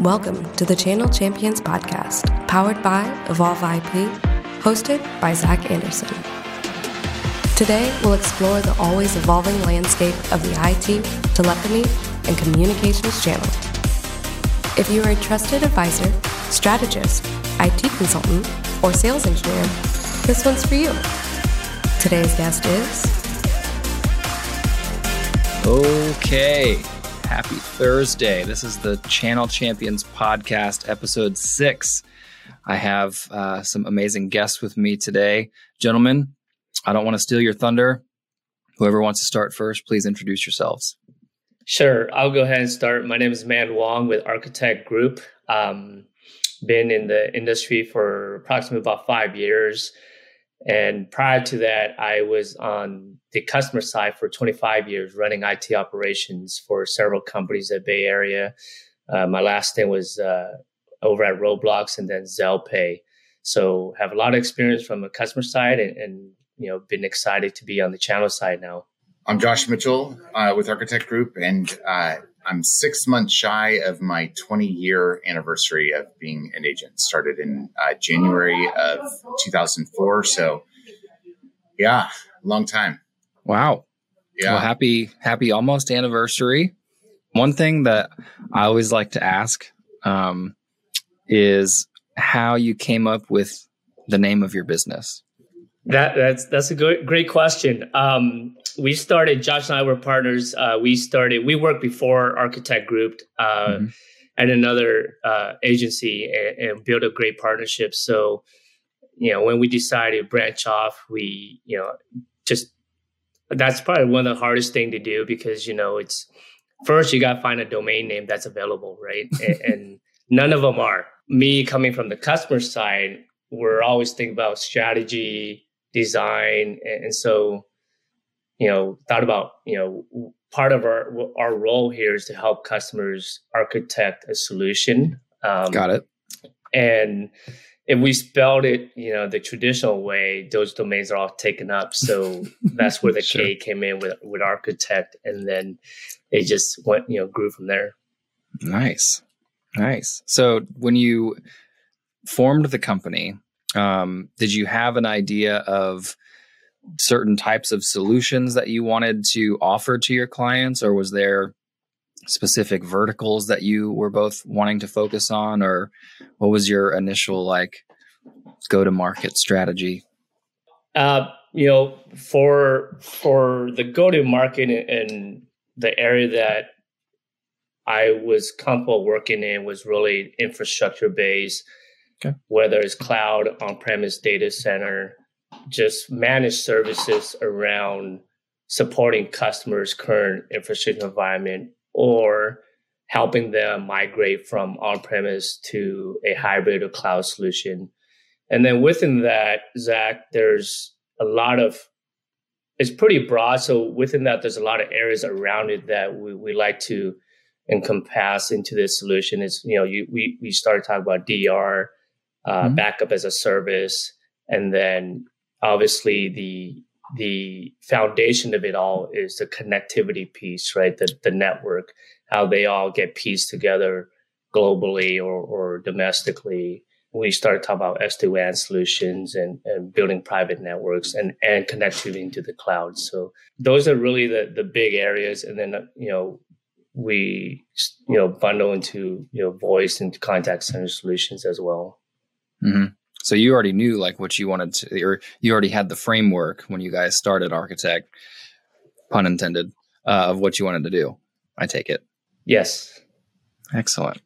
Welcome to the Channel Champions podcast, powered by Evolve IP, hosted by Zach Anderson. Today, we'll explore the always evolving landscape of the IT, telephony, and communications channel. If you are a trusted advisor, strategist, IT consultant, or sales engineer, this one's for you. Today's guest is. Okay. Happy Thursday. This is the Channel Champions Podcast, episode six. I have uh, some amazing guests with me today. Gentlemen, I don't want to steal your thunder. Whoever wants to start first, please introduce yourselves. Sure. I'll go ahead and start. My name is Man Wong with Arkitech Group. Um, been in the industry for approximately about five years. And prior to that, I was on the customer side for 25 years, running IT operations for several companies at Bay Area. Uh, my last thing was uh, over at Roblox and then Zellpay. So have a lot of experience from the customer side and, and you know been excited to be on the channel side now. I'm Josh Mitchell uh, with Arkitech Group, and uh, I'm six months shy of my 20 year anniversary of being an agent. Started in uh, January of 2004. So, yeah, long time. Wow. Yeah. Well, happy, happy almost anniversary. One thing that I always like to ask um, is how you came up with the name of your business. That that's that's a good great question. Um, we started. Josh and I were partners. Uh, we started. We worked before Arkitech Group uh, mm-hmm. and another uh, agency, and, and, built a great partnership. So, you know, when we decided to branch off, we you know just that's probably one of the hardest thing to do because you know it's first you got to find a domain name that's available, right? and, and none of them are. Me coming from the customer side, we're always thinking about strategy design and, so you know thought about you know part of our our role here is to help customers architect a solution um, got it. and if we spelled it you know the traditional way those domains are all taken up. So that's where the sure. k came in with with architect and then it just went you know grew from there. Nice. Nice. So when you formed the company um, did you have an idea of certain types of solutions that you wanted to offer to your clients, or was there specific verticals that you were both wanting to focus on, or what was your initial like go to market strategy? Uh, you know, for for the go to market in the area that I was comfortable working in was really infrastructure based okay. whether it's cloud, on premise data center, just managed services around supporting customers' current infrastructure environment or helping them migrate from on premise to a hybrid or cloud solution. And then within that, Zach, there's a lot of it's pretty broad. So within that, there's a lot of areas around it that we, we like to encompass into this solution. Is you know, you, we we started talking about DR, uh, mm-hmm. backup as a service, and then obviously the the foundation of it all is the connectivity piece, right? The the network, how they all get pieced together globally or, or domestically. We started talking about SD-WAN solutions and, and building private networks and, and connectivity into the cloud. So those are really the, the big areas. And then, you know, we, you know, bundle into, you know, voice and contact center solutions as well. Mm-hmm. So you already knew like what you wanted to, or you already had the framework when you guys started Arkitech, pun intended, uh, of what you wanted to do. I take it. Yes. Excellent.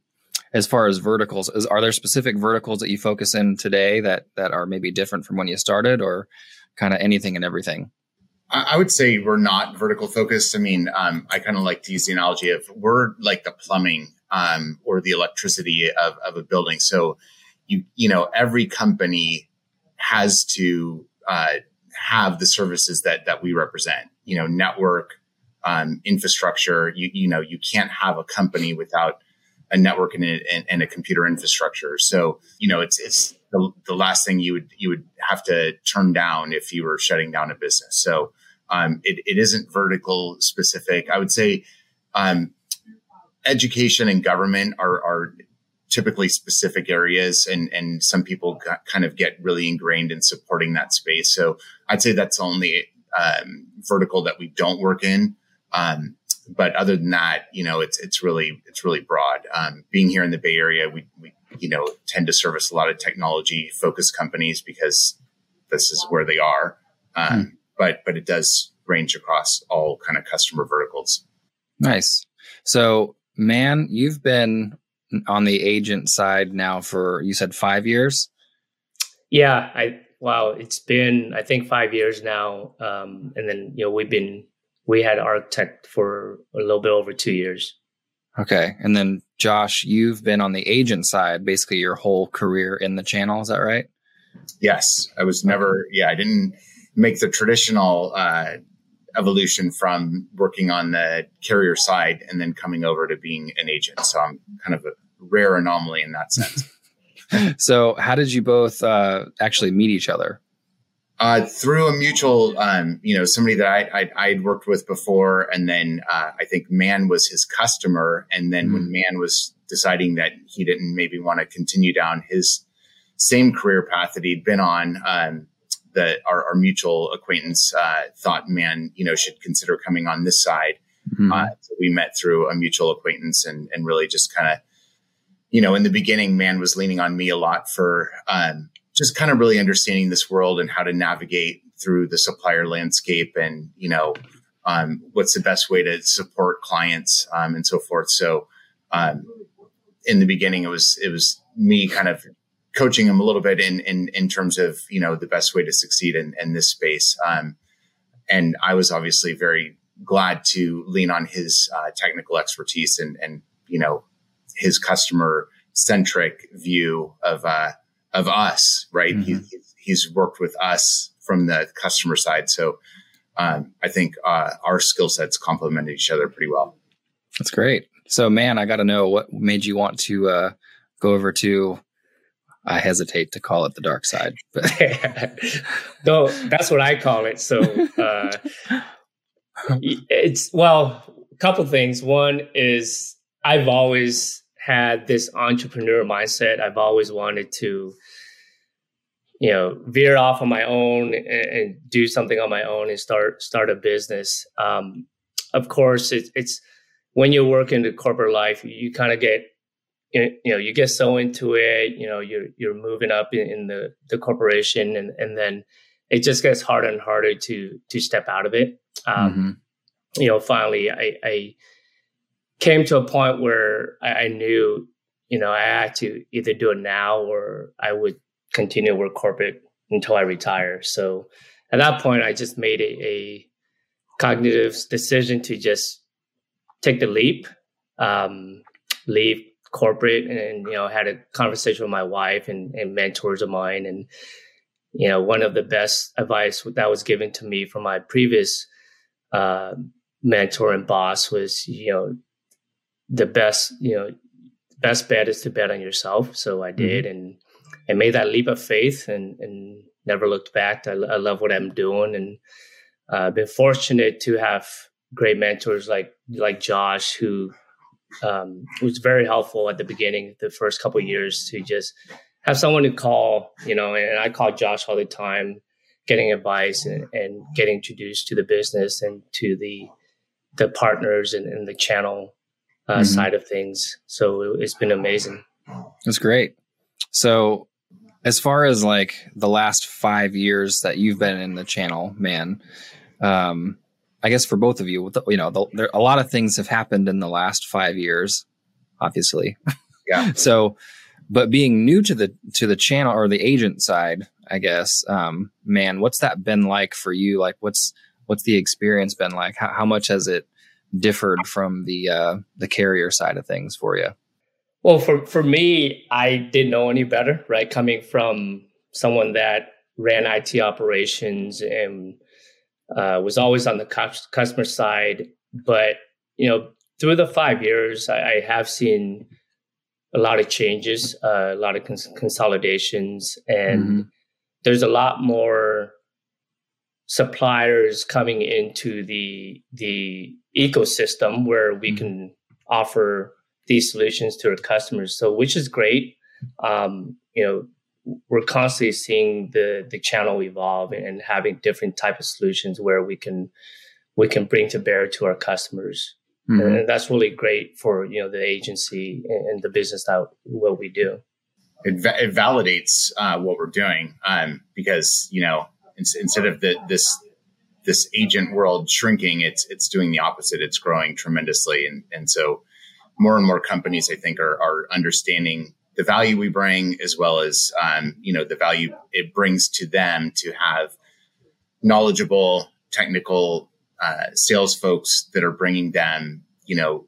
As far as verticals, is, are there specific verticals that you focus in today that that are maybe different from when you started, or kind of anything and everything? I would say we're not vertical focused. I mean, um, I kind of like to use the analogy of we're like the plumbing um, or the electricity of, of a building. So you you know every company has to uh, have the services that that we represent. You know, network, um, infrastructure. You you know you can't have a company without a network and a, and, a computer infrastructure. So you know it's it's the, the last thing you would you would have to turn down if you were shutting down a business. So um, it, it isn't vertical specific. I would say um, education and government are, are typically specific areas, and and some people kind of get really ingrained in supporting that space. So I'd say that's only um, vertical that we don't work in. Um, but other than that, you know, it's it's really it's really broad. Um, being here in the Bay Area, we we you know tend to service a lot of technology focused companies because this is where they are. Um, hmm. But but it does range across all kind of customer verticals. Nice. So, man, you've been on the agent side now for you said five years. Yeah, I wow, it's been I think five years now, um, and then you know we've been we had Arkitech for a little bit over two years. Okay. And then Josh, you've been on the agent side basically your whole career in the channel. Is that right? Yes. I was never, yeah, I didn't make the traditional uh, evolution from working on the carrier side and then coming over to being an agent. So I'm kind of a rare anomaly in that sense. so, how did you both uh, actually meet each other? Uh, through a mutual, um, you know, somebody that I, I would worked with before, and then uh, I think Man was his customer, and then mm. when Man was deciding that he didn't maybe want to continue down his same career path that he'd been on, um, that our, our, mutual acquaintance uh, thought Man, you know, should consider coming on this side. Mm. so we met through a mutual acquaintance, and and really just kind of, you know, in the beginning, Man was leaning on me a lot for. Um, just kind of really understanding this world and how to navigate through the supplier landscape and, you know, um, what's the best way to support clients um, and so forth. So, um, in the beginning, it was it was me kind of coaching him a little bit in in, in terms of you know the best way to succeed in, in this space. Um, and I was obviously very glad to lean on his uh, technical expertise and and you know his customer centric view of uh, of us, right? Mm-hmm. He, he's worked with us from the customer side. So um, I think uh, our skill sets complement each other pretty well. That's great. So, man, I got to know what made you want to uh, go over to. I hesitate to call it the dark side, but no, that's what I call it. So, uh, it's well, a couple things. One is I've always had this entrepreneur mindset. I've always wanted to you know veer off on my own and, and, do something on my own and start start a business um, of course it, it's when you work in the corporate life you, kind of get you know you get so into it you know you're you're moving up in, in, the the corporation and and then it just gets harder and harder to to step out of it um, mm-hmm. you know finally I, I came to a point where I, I knew you know i had to either do it now or i would continue to work corporate until I retire. So at that point, I just made a, a cognitive decision to just take the leap, um, leave corporate, and you know had a conversation with my wife and, and mentors of mine, and you know one of the best advice that was given to me from my previous uh, mentor and boss was you know the best you know best bet is to bet on yourself. So I did, mm-hmm. and and made that leap of faith and, and never looked back. I, I love what I'm doing and I've uh, been fortunate to have great mentors like like Josh, who um, was very helpful at the beginning, the first couple years, to just have someone to call. You know, and I call Josh all the time, getting advice and, and getting introduced to the business and to the the partners and, and the channel uh, mm-hmm. side of things. So it, it's been amazing. That's great. So as far as like the last five years that you've been in the channel, man, um, I guess for both of you, you know, the, there a lot of things have happened in the last five years, obviously. Yeah. so, but being new to the to the channel or the agent side, I guess, um, man, what's that been like for you? Like, what's what's the experience been like? How, how much has it differed from the uh, the carrier side of things for you? Well, for, for me, I didn't know any better, right? Coming from someone that ran IT operations and uh, was always on the customer side. But, you know, through the five years, I, I have seen a lot of changes, uh, a lot of cons- consolidations, and mm-hmm. there's a lot more suppliers coming into the the ecosystem where we mm-hmm. can offer these solutions to our customers. So, which is great. Um, you know, we're constantly seeing the the channel evolve and having different type of solutions where we can we can bring to bear to our customers. Mm-hmm. And that's really great for you know the agency and the business that what we do. It, va- it validates uh, what we're doing um, because you know instead of the, this this agent world shrinking, it's it's doing the opposite. It's growing tremendously, and and so more and more companies, I think, are are understanding the value we bring as well as um, you know the value it brings to them to have knowledgeable, technical uh, sales folks that are bringing them you know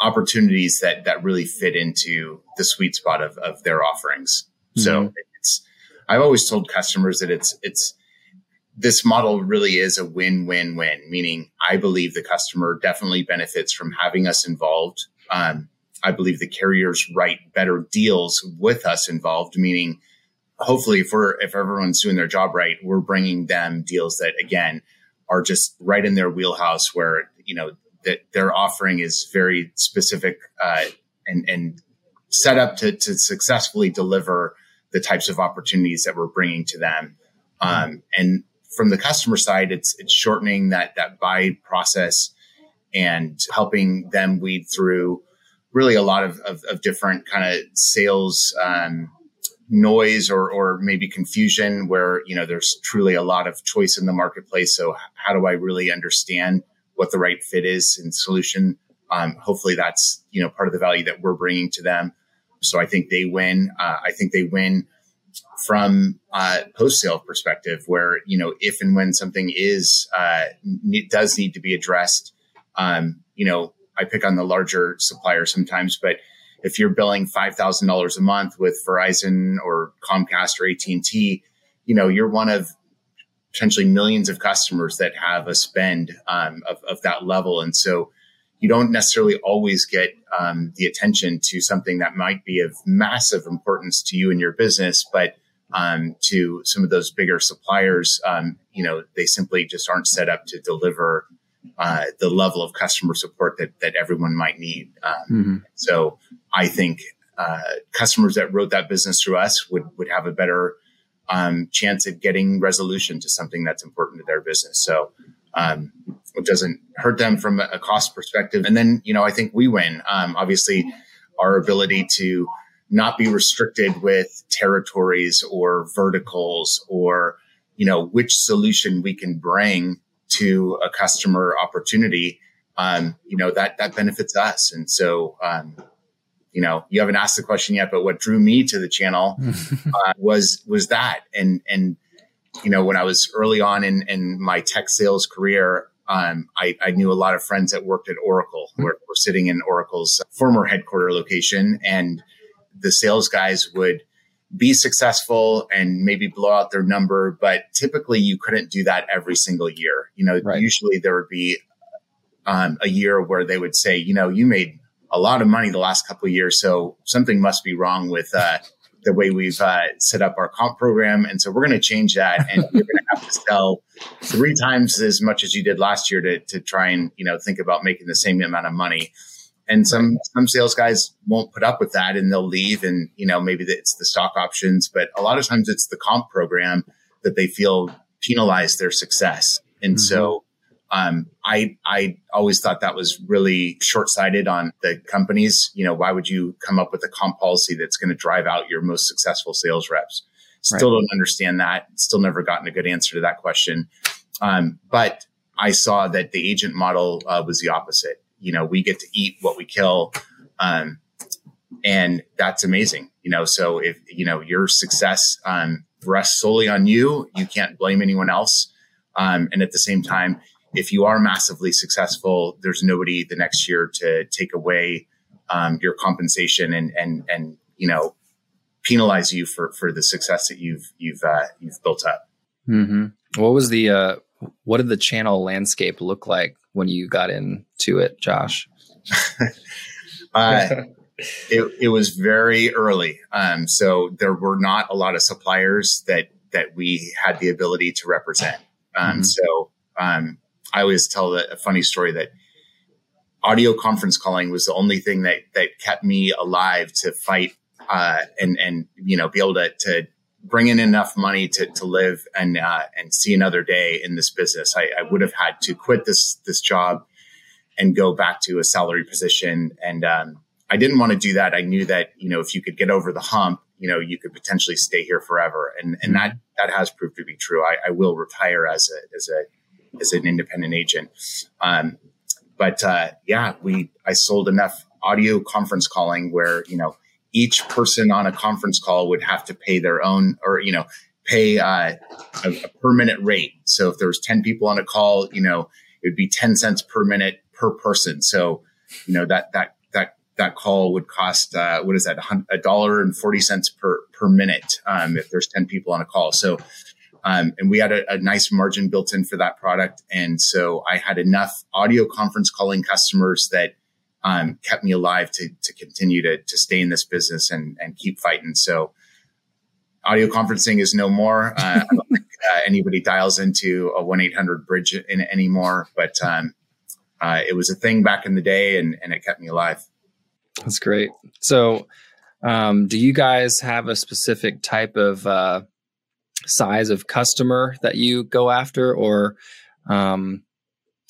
opportunities that that really fit into the sweet spot of of their offerings. Mm-hmm. So it's I've always told customers that it's it's this model really is a win-win-win, meaning I believe the customer definitely benefits from having us involved. Um, I believe the carriers write better deals with us involved, meaning hopefully if we're, if everyone's doing their job right, we're bringing them deals that again are just right in their wheelhouse where, you know, that their offering is very specific, uh, and, and set up to, to successfully deliver the types of opportunities that we're bringing to them. Um, and from the customer side, it's it's shortening that that buy process and helping them weed through really a lot of, of, of different kind of sales um, noise or or maybe confusion where you know there's truly a lot of choice in the marketplace. So how do I really understand what the right fit is and solution? Um, hopefully that's you know part of the value that we're bringing to them. So I think they win. Uh, I think they win from a post sale perspective, where you know if and when something is uh, does need to be addressed, um, you know I pick on the larger suppliers sometimes, but if you're billing five thousand dollars a month with Verizon or Comcast or AT and T, you know you're one of potentially millions of customers that have a spend um, of, of that level, and so you don't necessarily always get um, the attention to something that might be of massive importance to you and your business, but um, to some of those bigger suppliers, um, you know, they simply just aren't set up to deliver uh, the level of customer support that that everyone might need. Um, mm-hmm. So I think uh, customers that wrote that business through us would would have a better um, chance at getting resolution to something that's important to their business. So um, it doesn't hurt them from a cost perspective. And then you know I think we win. Um, obviously, our ability to not be restricted with territories or verticals or you know which solution we can bring to a customer opportunity um, you know that that benefits us. And so um, you know you haven't asked the question yet but what drew me to the channel uh, was was that. And and you know when i was early on in in my tech sales career um, I, I, knew a lot of friends that worked at Oracle, who were, were sitting in Oracle's former headquarter location, and the sales guys would be successful and maybe blow out their number, but typically you couldn't do that every single year. You know, right. usually there would be um, a year where they would say, you know, you made a lot of money the last couple of years, so something must be wrong with uh, the way we've uh, set up our comp program, and so we're going to change that, and you're going to have to sell three times as much as you did last year to to try and you know think about making the same amount of money. And some some sales guys won't put up with that and they'll leave. And you know maybe it's the stock options, but a lot of times it's the comp program that they feel penalize their success. And mm-hmm. so um, I I always thought that was really short sighted on the companies. You know, why would you come up with a comp policy that's going to drive out your most successful sales reps? Still right. don't understand that. Still never gotten a good answer to that question. Um, but I saw that the agent model uh, was the opposite you know, we get to eat what we kill. Um, and that's amazing, you know, so if, you know, your success, um, rests solely on you, you can't blame anyone else. Um, and at the same time, if you are massively successful, there's nobody the next year to take away, um, your compensation and, and, and, you know, penalize you for, for the success that you've, you've, uh, you've built up. Mm-hmm. What was the, uh, what did the channel landscape look like when you got into it, Josh? uh, it, it was very early. Um, so there were not a lot of suppliers that, that we had the ability to represent. Um, mm-hmm. So um, I always tell a funny story that audio conference calling was the only thing that that kept me alive to fight uh, and and you know be able to to bring in enough money to to live and uh, and see another day in this business. I, I, would have had to quit this this job and go back to a salary position, and um, I didn't want to do that. I knew that you know if you could get over the hump, you know you could potentially stay here forever, and and that that has proved to be true. I, I will retire as a as a as an independent agent. Um, but uh, yeah, we I sold enough audio conference calling where you know each person on a conference call would have to pay their own or you know pay uh, a, a, per minute rate. So if there was ten people on a call, you know it would be ten cents per minute per person. So you know that that that that call would cost uh, what is that a dollar and forty cents per per minute um, if there's ten people on a call. So um, and we had a, a, nice margin built in for that product. And so I had enough audio conference calling customers that um, kept me alive to, to continue to, to stay in this business and, and keep fighting. So audio conferencing is no more. Uh, I don't think uh, anybody dials into a 1-800 bridge in anymore, but um, uh, it was a thing back in the day and, and it kept me alive. That's great. So, um, do you guys have a specific type of uh, size of customer that you go after or um,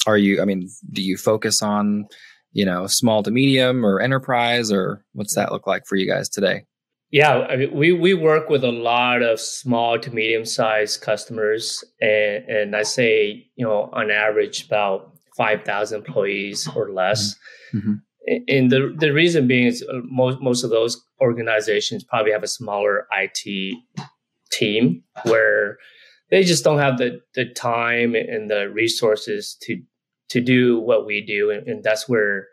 are you i mean do you focus on you know small to medium or enterprise or what's that look like for you guys today? Yeah I mean, we we work with a lot of small to medium sized customers and and i say you know on average about 5000 employees or less. Mm-hmm. and the the reason being is uh, most most of those organizations probably have a smaller it team where they just don't have the the time and the resources to to do what we do and, and that's where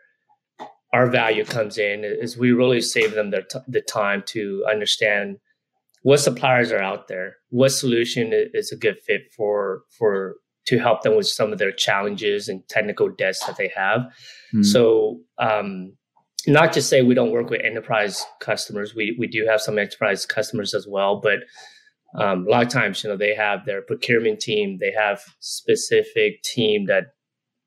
our value comes in is we really save them the, t- the time to understand what suppliers are out there what solution is a good fit for for to help them with some of their challenges and technical debts that they have mm. so um, not to say we don't work with enterprise customers we we do have some enterprise customers as well but um, a lot of times, you know, they have their procurement team, they have specific team that,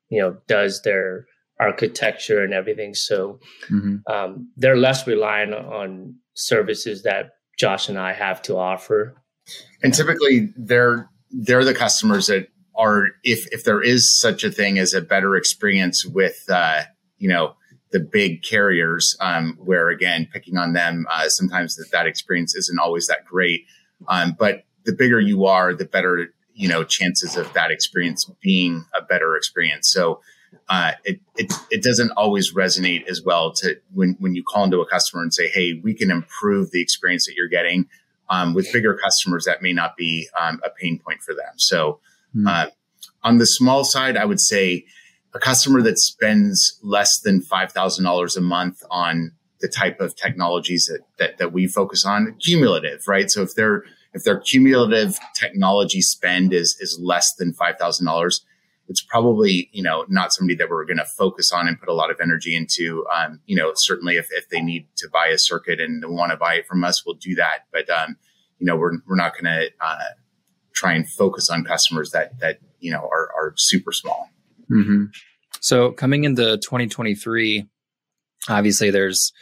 you know, does their architecture and everything. So mm-hmm. um, they're less reliant on services that Josh and I have to offer. And typically, they're they're the customers that are if if there is such a thing as a better experience with uh, you know the big carriers, um, where again picking on them, uh, sometimes that that experience isn't always that great. Um, but the bigger you are, the better you know chances of that experience being a better experience. So uh, it, it it doesn't always resonate as well to when when you call into a customer and say, "Hey, we can improve the experience that you're getting." Um, with bigger customers, that may not be um, a pain point for them. So mm. uh, on the small side, I would say a customer that spends less than five thousand dollars a month on the type of technologies that, that, that we focus on cumulative, right? So if their if their cumulative technology spend is is less than five thousand dollars, it's probably you know not somebody that we're going to focus on and put a lot of energy into. Um, you know, certainly if, if they need to buy a circuit and want to buy it from us, we'll do that. But um, you know, we're we're not going to uh, try and focus on customers that that you know are are super small. Mm-hmm. So coming into 2023, obviously there's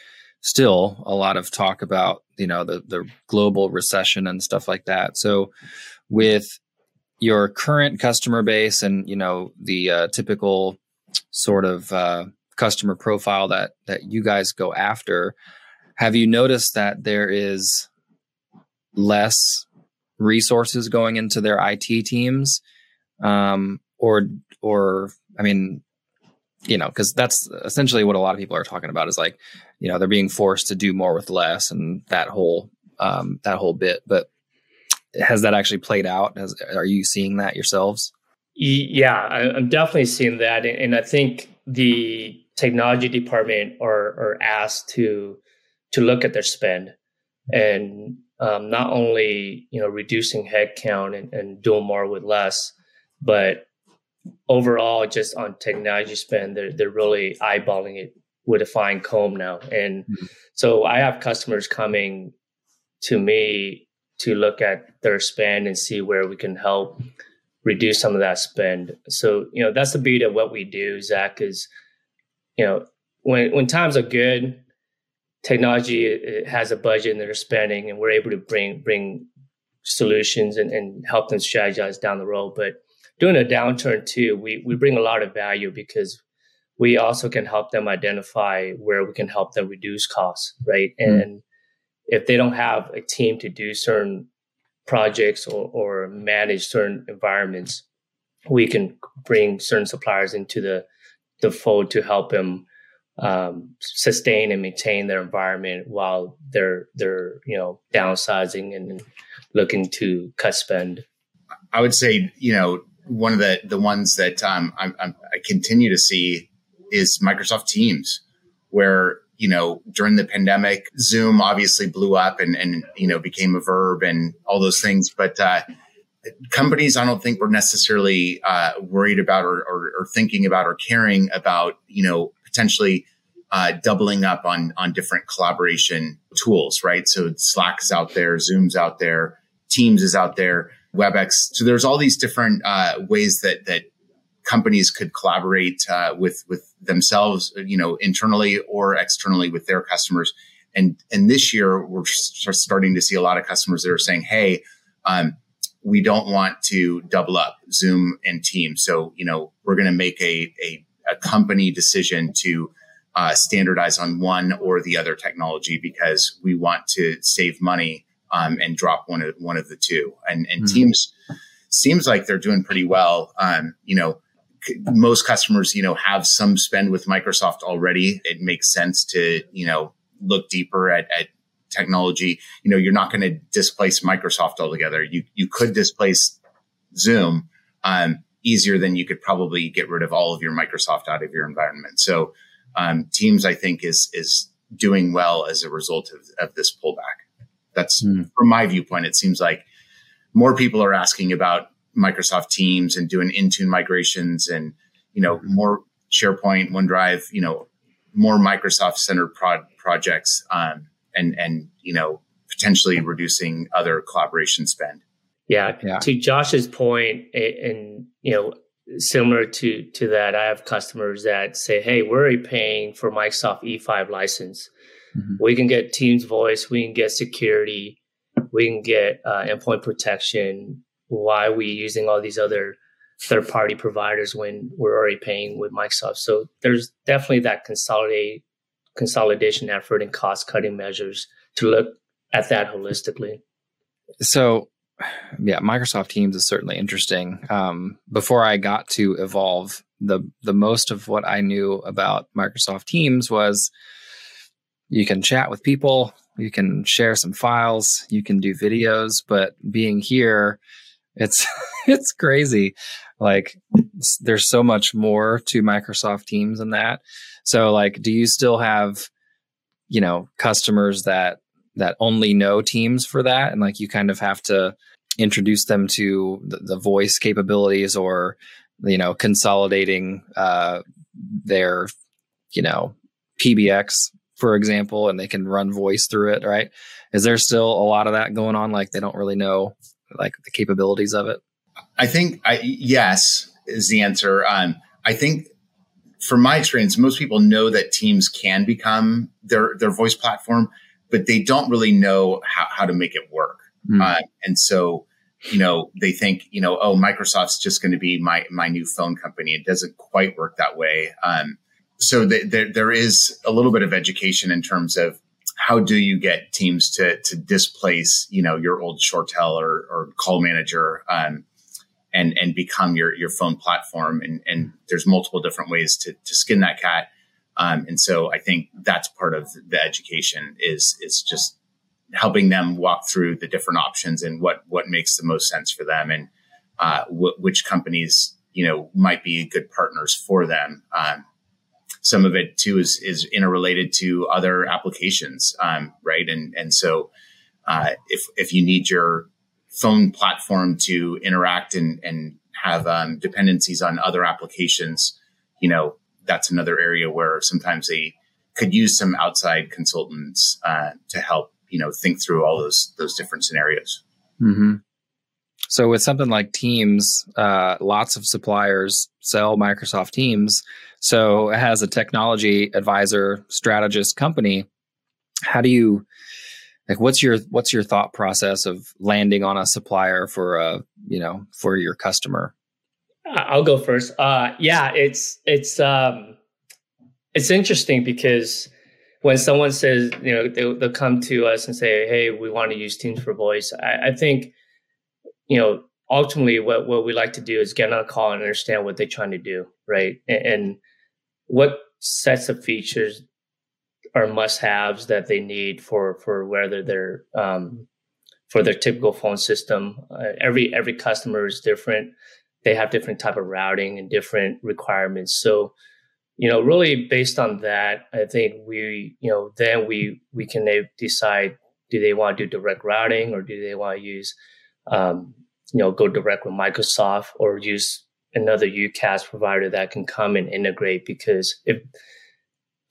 still a lot of talk about you know the the global recession and stuff like that. So with your current customer base and you know the uh, typical sort of uh, customer profile that that you guys go after, have you noticed that there is less resources going into their IT teams, um, or or I mean, you know, because that's essentially what a lot of people are talking about is like, you know, they're being forced to do more with less and that whole um, that whole bit. But has that actually played out? Has, are you seeing that yourselves? Yeah, I'm definitely seeing that, and I think the technology department are, are asked to to look at their spend and um, not only you know reducing headcount and, and doing more with less, but overall, just on technology spend, they're they're really eyeballing it with a fine comb now. And mm-hmm. so I have customers coming to me to look at their spend and see where we can help reduce some of that spend. So, you know, that's the beauty of what we do, Zach, is you know, when when times are good, technology has a budget and they're spending, and we're able to bring bring solutions and, and help them strategize down the road. But during a downturn too, we we bring a lot of value because we also can help them identify where we can help them reduce costs, right? Mm. And if they don't have a team to do certain projects or, or manage certain environments, we can bring certain suppliers into the the fold to help them um, sustain and maintain their environment while they're they're you know downsizing and looking to cut spend. I would say you know one of the the ones that um, I'm, I'm, I continue to see is Microsoft Teams, where you know during the pandemic, Zoom obviously blew up and and you know became a verb and all those things, but uh, companies I don't think were necessarily uh, worried about or, or, or, thinking about or caring about you know potentially uh, doubling up on on different collaboration tools, right? So Slack is out there, Zoom's out there, Teams is out there, WebEx. So there's all these different uh, ways that that companies could collaborate uh, with with themselves, you know, internally or externally with their customers. And and this year we're starting to see a lot of customers that are saying, "Hey, um, we don't want to double up Zoom and Teams. So you know, we're going to make a a a company decision to uh, standardize on one or the other technology because we want to save money um, and drop one of one of the two. And, and mm-hmm. teams seems like they're doing pretty well. Um, you know, most customers you know have some spend with Microsoft already. It makes sense to you know look deeper at, at technology. You know, you're not going to displace Microsoft altogether. You you could displace Zoom. Um, easier than you could probably get rid of all of your Microsoft out of your environment. So um, Teams, I think, is is doing well as a result of, of this pullback. That's mm. from my viewpoint. It seems like more people are asking about Microsoft Teams and doing Intune migrations, and you know more SharePoint, OneDrive, you know more Microsoft centered pro- projects, um, and and you know potentially reducing other collaboration spend. Yeah, yeah. To Josh's point, and you know, similar to to that, I have customers that say, "Hey, we're already paying for Microsoft E5 license. Mm-hmm. We can get Teams Voice, we can get security, we can get uh, endpoint protection. Why are we using all these other third party providers when we're already paying with Microsoft?" So there's definitely that consolidate consolidation effort and cost cutting measures to look at that holistically. So yeah, Microsoft Teams is certainly interesting. Um, before I got to Evolve, the the most of what I knew about Microsoft Teams was you can chat with people, you can share some files, you can do videos, but being here, it's it's crazy. Like there's so much more to Microsoft Teams than that. So like, do you still have you know customers that that only know Teams for that, and like you kind of have to introduce them to the, the voice capabilities or you know consolidating uh, their you know PBX for example, and they can run voice through it. Right? Is there still a lot of that going on? Like they don't really know like the capabilities of it. I think I, yes is the answer. Um, I think from my experience, most people know that Teams can become their their voice platform, but they don't really know how, how to make it work. Mm. Uh, and so, you know, they think, you know, oh, Microsoft's just going to be my my new phone company. It doesn't quite work that way. Um, so th- there there is a little bit of education in terms of how do you get teams to to displace, you know, your old ShoreTel or, or call manager. Um, and and become your your phone platform and and there's multiple different ways to to skin that cat um, and so I think that's part of the education is is just helping them walk through the different options and what what makes the most sense for them and uh, wh- which companies you know might be good partners for them. Um, some of it too is is interrelated to other applications, um, right? And and so uh, if if you need your phone platform to interact and and have um, dependencies on other applications, you know that's another area where sometimes they could use some outside consultants uh, to help you know think through all those those different scenarios. Mm-hmm. So with something like Teams, uh, lots of suppliers sell Microsoft Teams. So, as a technology advisor, strategist company, how do you like what's your what's your thought process of landing on a supplier for a you know for your customer? I'll go first. Uh yeah it's it's um it's interesting because when someone says you know they'll, they'll come to us and say hey we want to use teams for voice. I, I think you know ultimately what, what we like to do is get on a call and understand what they're trying to do right? And, and what sets of features are must haves that they need for for whether they're um, for their typical phone system. Uh, every every customer is different. They have different type of routing and different requirements. So, you know, really based on that, I think we, you know, then we we can decide do they want to do direct routing or do they want to use, um, you know, go direct with Microsoft or use another UCaaS provider that can come and integrate because if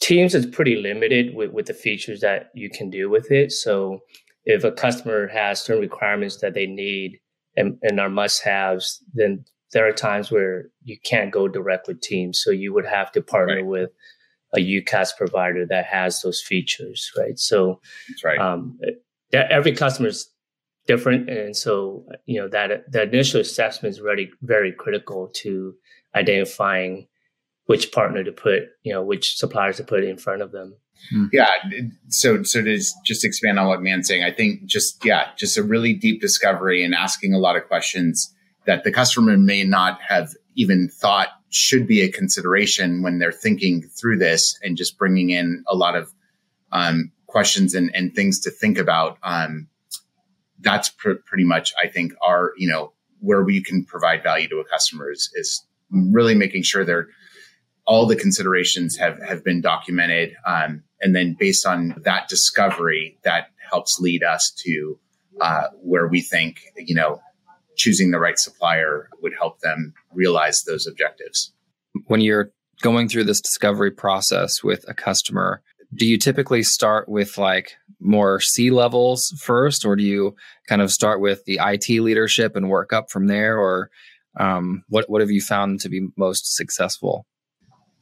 Teams is pretty limited with, with the features that you can do with it. So if a customer has certain requirements that they need and, and are must haves, then there are times where you can't go direct with Teams. So you would have to partner right. with a UCaaS provider that has those features, right? So that's right. Um, every customer is different, and so you know that the initial assessment is really very critical to identifying which partner to put, you know, which suppliers to put in front of them. Hmm. Yeah. So, so to just expand on what Man's saying, I think just, yeah, just a really deep discovery and asking a lot of questions that the customer may not have even thought should be a consideration when they're thinking through this and just bringing in a lot of um, questions and, and things to think about. Um, that's pr- pretty much, I think, our, you know, where we can provide value to a customer is, is really making sure they're all the considerations have have been documented, um, and then based on that discovery, that helps lead us to uh, where we think you know choosing the right supplier would help them realize those objectives. When you're going through this discovery process with a customer, do you typically start with like more C levels first, or do you kind of start with the IT leadership and work up from there, or um, what what have you found to be most successful?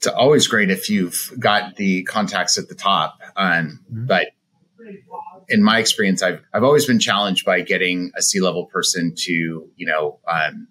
it's always great if you've got the contacts at the top. Um, mm-hmm. But in my experience, I've I've always been challenged by getting a C level person to you know um,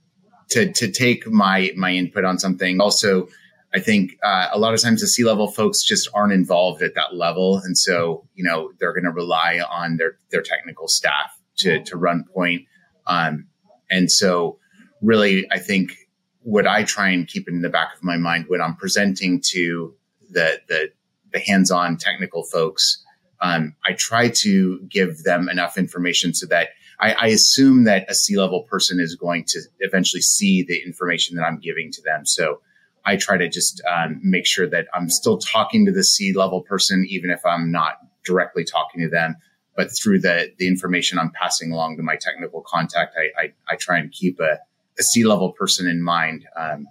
to to take my my input on something. Also, I think uh, a lot of times the C level folks just aren't involved at that level, and so you know they're going to rely on their their technical staff to to run point. Um, and so, really, I think what I try and keep in the back of my mind when I'm presenting to the the, the hands-on technical folks, um, I try to give them enough information so that I, I assume that a C-level person is going to eventually see the information that I'm giving to them. So I try to just um, make sure that I'm still talking to the C-level person, even if I'm not directly talking to them. But through the the information I'm passing along to my technical contact, I, I, I try and keep a a C level person in mind um,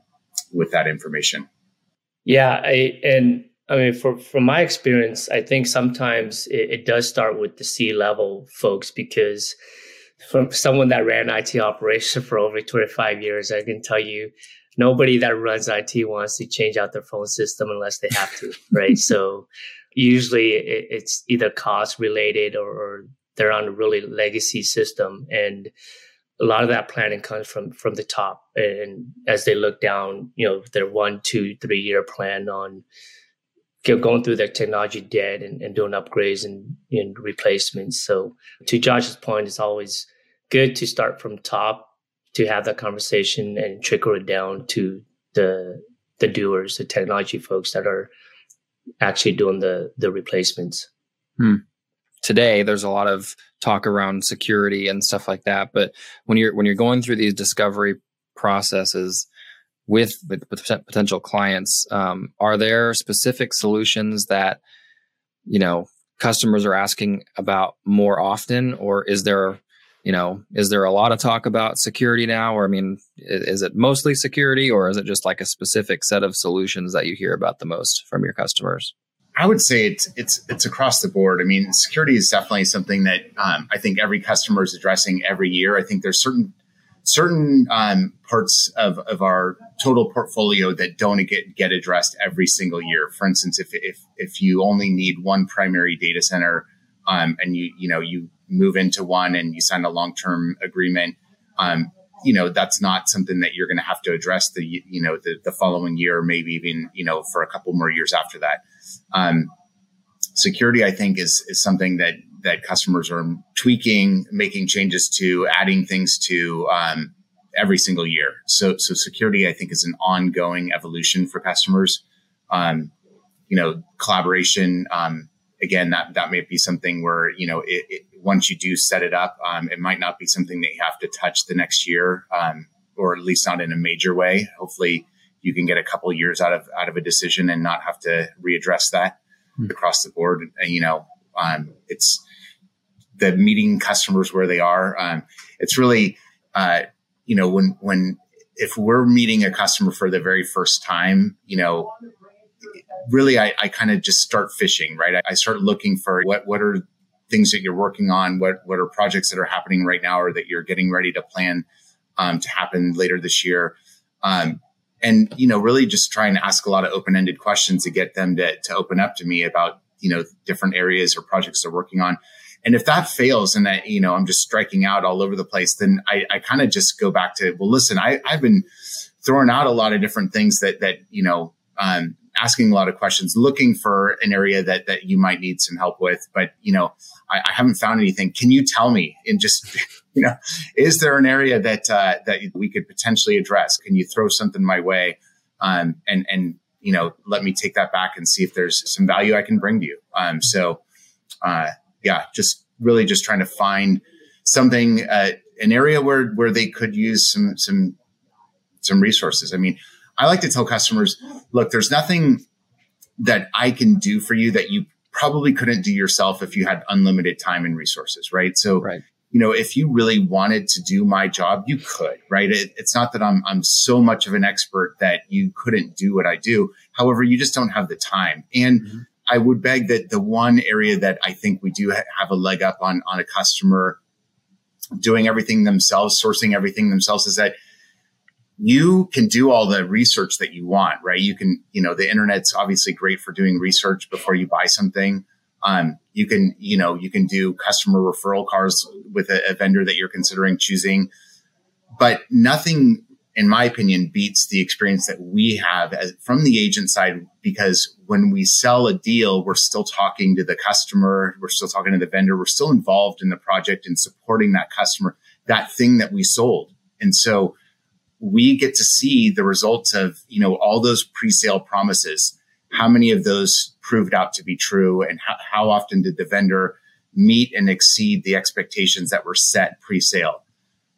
with that information. Yeah, I, and I mean, for from my experience, I think sometimes it, it does start with the C level folks because from someone that ran IT operation for over 25 years, I can tell you nobody that runs IT wants to change out their phone system unless they have to, right? so usually it, it's either cost related or, or, they're on a really legacy system. And a lot of that planning comes from from the top and as they look down you know their one two three year plan on going through their technology debt and, and doing upgrades and, and replacements so to josh's point it's always good to start from top to have that conversation and trickle it down to the the doers the technology folks that are actually doing the the replacements. Hmm. Today there's a lot of talk around security and stuff like that but when you're when you're going through these discovery processes with, with potential clients um, are there specific solutions that you know customers are asking about more often or is there you know is there a lot of talk about security now or i mean is it mostly security or is it just like a specific set of solutions that you hear about the most from your customers I would say it's it's it's across the board. I mean, security is definitely something that um, I think every customer is addressing every year. I think there's certain certain um, parts of, of our total portfolio that don't get, get addressed every single year. For instance, if, if, if you only need one primary data center um, and you, you know, you move into one and you sign a long-term agreement, um, you know, that's not something that you're going to have to address the, you know, the, the following year, maybe even, you know, for a couple more years after that. Um, security, I think is, is something that that customers are tweaking, making changes to, adding things to um, every single year. So, so security, I think, is an ongoing evolution for customers. Um, you know, collaboration. Um, again, that that may be something where you know, it, it, once you do set it up, um, it might not be something that you have to touch the next year, um, or at least not in a major way. Hopefully, you can get a couple years out of out of a decision and not have to readdress that mm. across the board. And, you know, um, it's the meeting customers where they are. Um, it's really, uh, you know, when, when, if we're meeting a customer for the very first time, you know, really I, I kind of just start fishing, right? I, I, start looking for what, what are things that you're working on? What, what are projects that are happening right now or that you're getting ready to plan, um, to happen later this year? Um, and, you know, really just trying to ask a lot of open ended questions to get them to, to open up to me about, you know, different areas or projects they're working on. And if that fails and that, you know, I'm just striking out all over the place, then I, I kind of just go back to, well, listen, I, I've been throwing out a lot of different things that, that, you know, um, asking a lot of questions, looking for an area that, that you might need some help with. But, you know, I, I haven't found anything. Can you tell me and just, you know, is there an area that, uh, that we could potentially address? Can you throw something my way? Um, and, and, you know, let me take that back and see if there's some value I can bring to you. Um, so, uh, yeah, just really just trying to find something, uh, an area where where they could use some some some resources. I mean, I like to tell customers, look, there's nothing that I can do for you that you probably couldn't do yourself if you had unlimited time and resources, right? So, right. you know, if you really wanted to do my job, you could, right? It, it's not that I'm I'm so much of an expert that you couldn't do what I do. However, you just don't have the time. And mm-hmm. I would beg that the one area that I think we do have a leg up on, on a customer doing everything themselves, sourcing everything themselves is that you can do all the research that you want, right? You can, you know, the internet's obviously great for doing research before you buy something. Um, you can, you know, you can do customer referral cards with a, a vendor that you're considering choosing, but nothing in my opinion, beats the experience that we have as, from the agent side because when we sell a deal, we're still talking to the customer, we're still talking to the vendor, we're still involved in the project and supporting that customer, that thing that we sold. And so we get to see the results of, you know, all those pre-sale promises. How many of those proved out to be true and how, how often did the vendor meet and exceed the expectations that were set pre-sale?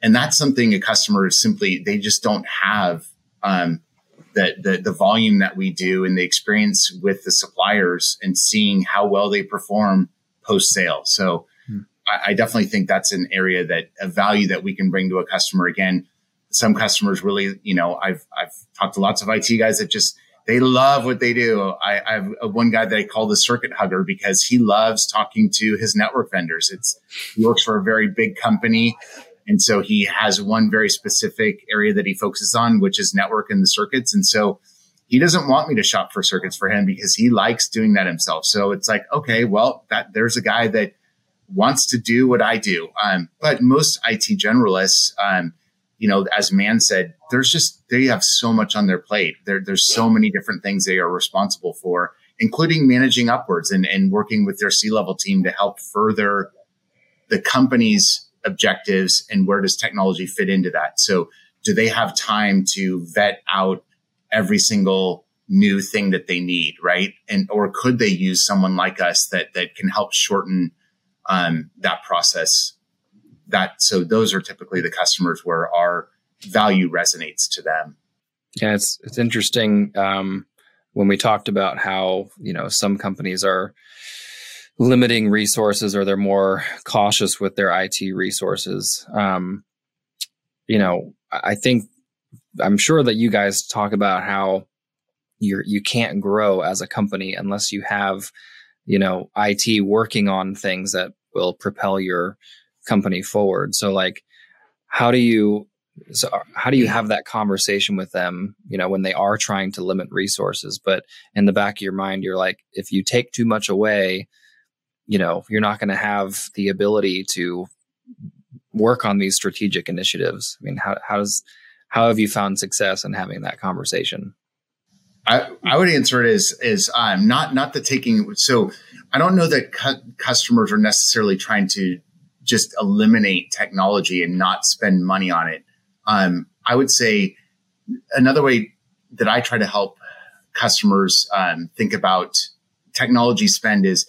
And that's something a customer is simply, they just don't have, um, the, the, the volume that we do and the experience with the suppliers and seeing how well they perform post sale. So hmm. I, I, definitely think that's an area that a value that we can bring to a customer. Again, some customers really, you know, I've, I've talked to lots of IT guys that just, they love what they do. I, I have one guy that I call the circuit hugger because he loves talking to his network vendors. It's, he works for a very big company and so he has one very specific area that he focuses on, which is network and the circuits. And so he doesn't want me to shop for circuits for him because he likes doing that himself. So it's like, okay, well, that there's a guy that wants to do what I do. Um, but most IT generalists, um, you know, as Man said, there's just, they have so much on their plate. There, there's so many different things they are responsible for, including managing upwards and, and working with their C level team to help further the company's objectives and where does technology fit into that? So do they have time to vet out every single new thing that they need, right? And or could they use someone like us that that can help shorten um, that process? That so those are typically the customers where our value resonates to them. Yeah, it's it's interesting um, when we talked about how you know some companies are limiting resources or they're more cautious with their IT resources. Um, you know, I think I'm sure that you guys talk about how you're you can't grow as a company unless you have, you know, IT working on things that will propel your company forward. So like how do you so how do you have that conversation with them you know when they are trying to limit resources but in the back of your mind you're like if you take too much away you know you're not going to have the ability to work on these strategic initiatives i mean how, how does how have you found success in having that conversation I, I would answer it as is um, not not the taking. So I don't know that cu- customers are necessarily trying to just eliminate technology and not spend money on it. Um, I would say another way that I try to help customers um, think about technology spend is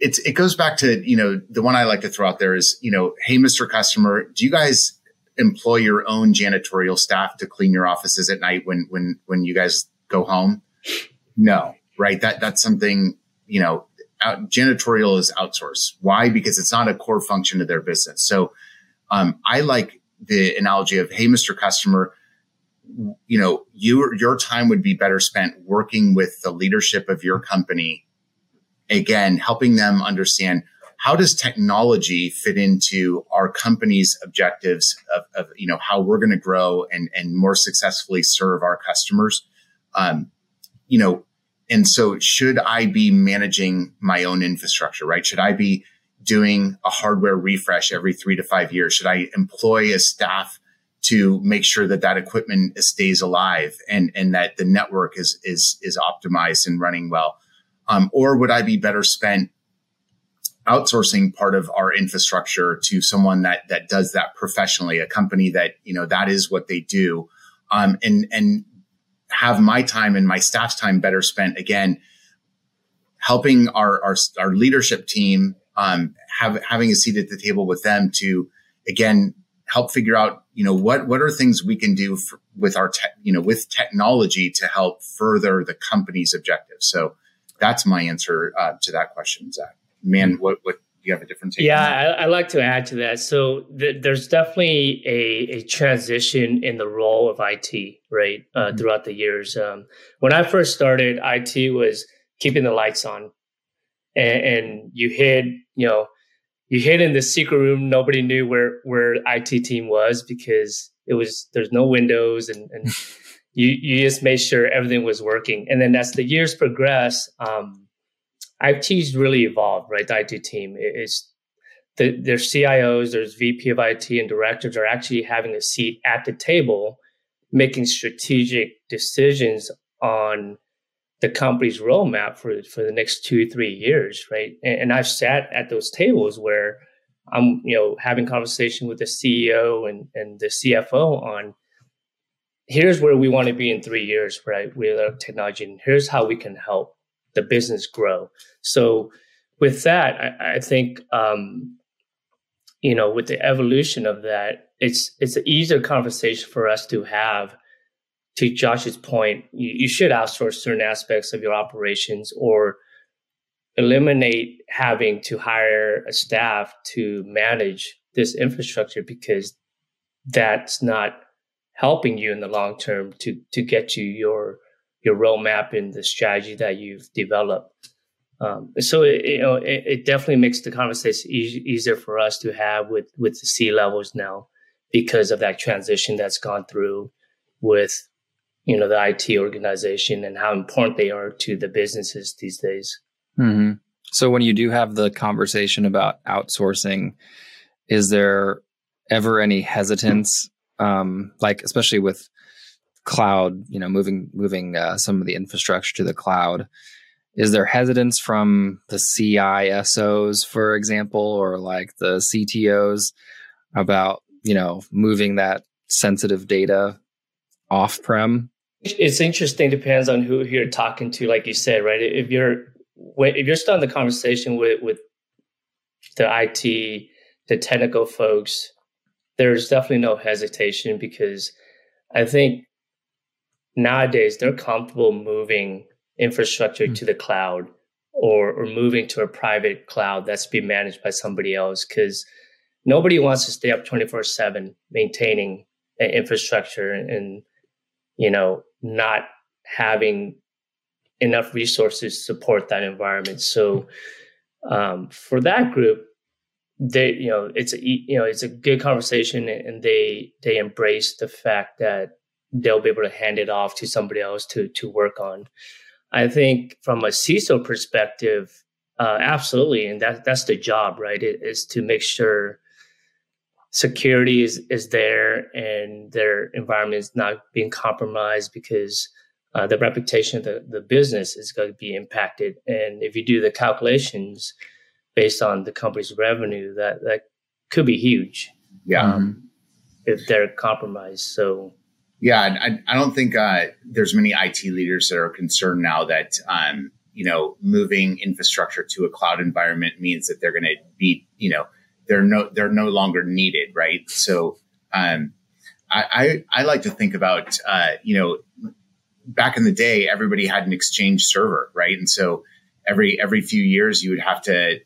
it's it goes back to you know the one I like to throw out there is you know hey Mr. Customer, do you guys employ your own janitorial staff to clean your offices at night when when when you guys go home? No, right? That that's something you know. Out, janitorial is outsourced. Why? Because it's not a core function of their business. So um, I like the analogy of, hey, Mr. Customer, you know, your your time would be better spent working with the leadership of your company. Again, helping them understand how does technology fit into our company's objectives of, of you know how we're going to grow and and more successfully serve our customers. Um, you know, and so should I be managing my own infrastructure, right? Should I be doing a hardware refresh every three to five years? Should I employ a staff to make sure that that equipment stays alive and, and that the network is, is, is optimized and running well? Um, or would I be better spent outsourcing part of our infrastructure to someone that, that does that professionally, a company that, you know, that is what they do. Um, and, and have my time and my staff's time better spent again, helping our, our, our leadership team um, have, having a seat at the table with them to again help figure out you know what what are things we can do for, with our te- you know with technology to help further the company's objectives. So that's my answer uh, to that question zach. Man what what you have a different take yeah I, I like to add to that so th- there's definitely a, a transition in the role of it right uh, mm-hmm. throughout the years um, when i first started it was keeping the lights on and, and you hid you know you hid in the secret room. Nobody knew where where IT team was because it was there's no windows and, and you you just made sure everything was working. And then as the years progress, um, IT's really evolved. Right, the IT team is the, their CIOs, there's VP of IT and directors are actually having a seat at the table, making strategic decisions on the company's roadmap for for the next two three years, right? And, and, I've sat at those tables where I'm you know having conversation with the CEO and and the CFO on here's where we want to be in three years, right? With our technology, and here's how we can help the business grow. So with that, I, I think um, you know with the evolution of that, it's it's an easier conversation for us to have to Josh's point, you, you should outsource certain aspects of your operations or eliminate having to hire a staff to manage this infrastructure because that's not helping you in the long term to to get you your your roadmap and the strategy that you've developed. Um, so it, you know it, it, definitely makes the conversation e- easier for us to have with with the C levels now because of that transition that's gone through with you know the IT organization and how important they are to the businesses these days. Mm-hmm. So when you do have the conversation about outsourcing, is there ever any hesitance, um, like especially with cloud, you know, moving moving uh, some of the infrastructure to the cloud? Is there hesitance from the CISOs, for example, or like the CTOs about you know moving that sensitive data off prem it's interesting. Depends on who you're talking to. Like you said, right? If you're if you're starting the conversation with with the IT, the technical folks, there's definitely no hesitation because I think nowadays they're comfortable moving infrastructure mm-hmm. to the cloud or or moving to a private cloud that's being managed by somebody else because nobody wants to stay up 24 7 maintaining an infrastructure and you know not having enough resources to support that environment. So um, for that group, they you know it's a you know it's a good conversation and they they embrace the fact that they'll be able to hand it off to somebody else to to work on i think from a ciso perspective uh, absolutely and that that's the job right it, is to make sure security is is there and their environment is not being compromised because uh, the reputation of the, the business is going to be impacted and if you do the calculations based on the company's revenue that that could be huge. Yeah. Um, if they're compromised. So yeah, I, I don't think uh, there's many IT leaders that are concerned now that um, you know moving infrastructure to a cloud environment means that they're going to be you know they're no they're no longer needed, right? So um, I, I, I like to think about uh, you know back in the day everybody had an exchange server, right? And so every every few years you would have to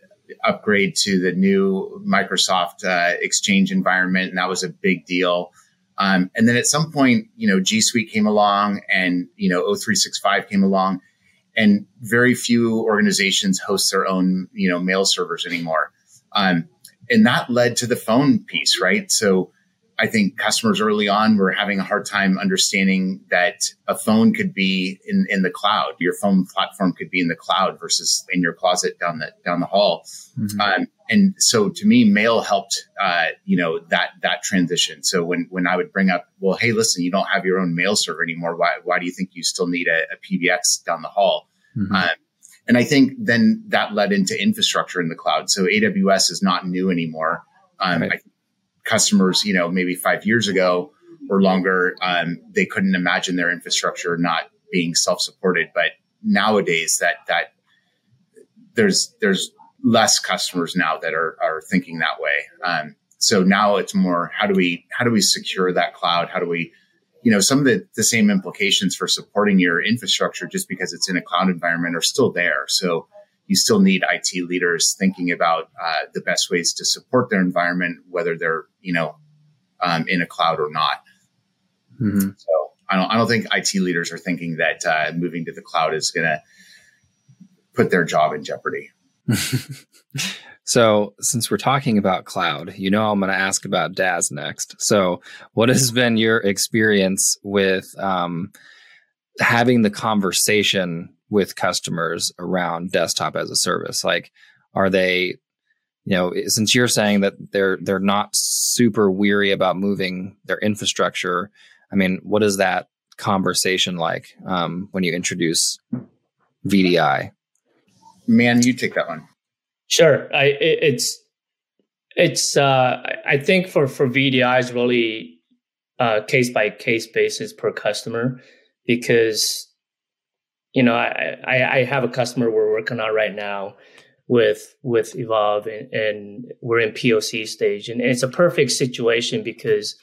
upgrade to the new Microsoft uh, Exchange environment, and that was a big deal. Um, and then at some point, you know, G Suite came along, and you know, O365 came along, and very few organizations host their own, you know, mail servers anymore. Um, and that led to the phone piece, right? So I think customers early on were having a hard time understanding that a phone could be in, in the cloud. Your phone platform could be in the cloud versus in your closet down the down the hall. Mm-hmm. Um, and so to me, mail helped, uh, you know, that that transition. So when when I would bring up, well, hey, listen, you don't have your own mail server anymore. Why why do you think you still need a, a PBX down the hall? Mm-hmm. Um, and I think then that led into infrastructure in the cloud. So AWS is not new anymore. Um, right. I customers, you know, maybe five years ago or longer, um, they couldn't imagine their infrastructure not being self-supported. But nowadays, that that there's there's less customers now that are are thinking that way. Um, so now it's more how do we how do we secure that cloud? How do we you know some of the, the same implications for supporting your infrastructure just because it's in a cloud environment are still there. So you still need IT leaders thinking about uh, the best ways to support their environment, whether they're you know um, in a cloud or not. Mm-hmm. So I don't I don't think IT leaders are thinking that uh, moving to the cloud is going to put their job in jeopardy. so since we're talking about cloud, you know I'm going to ask about DaaS next. So what has been your experience with um, having the conversation with customers around desktop as a service? Like, are they, you know, since you're saying that they're they're not super weary about moving their infrastructure, I mean, what is that conversation like um, when you introduce VDI? Man, you take that one. Sure, I it, it's it's uh, I think for for VDI is really uh, case by case basis per customer because you know, I, I, I have a customer we're working on right now with with Evolve, and, and we're in POC stage, and, it's a perfect situation because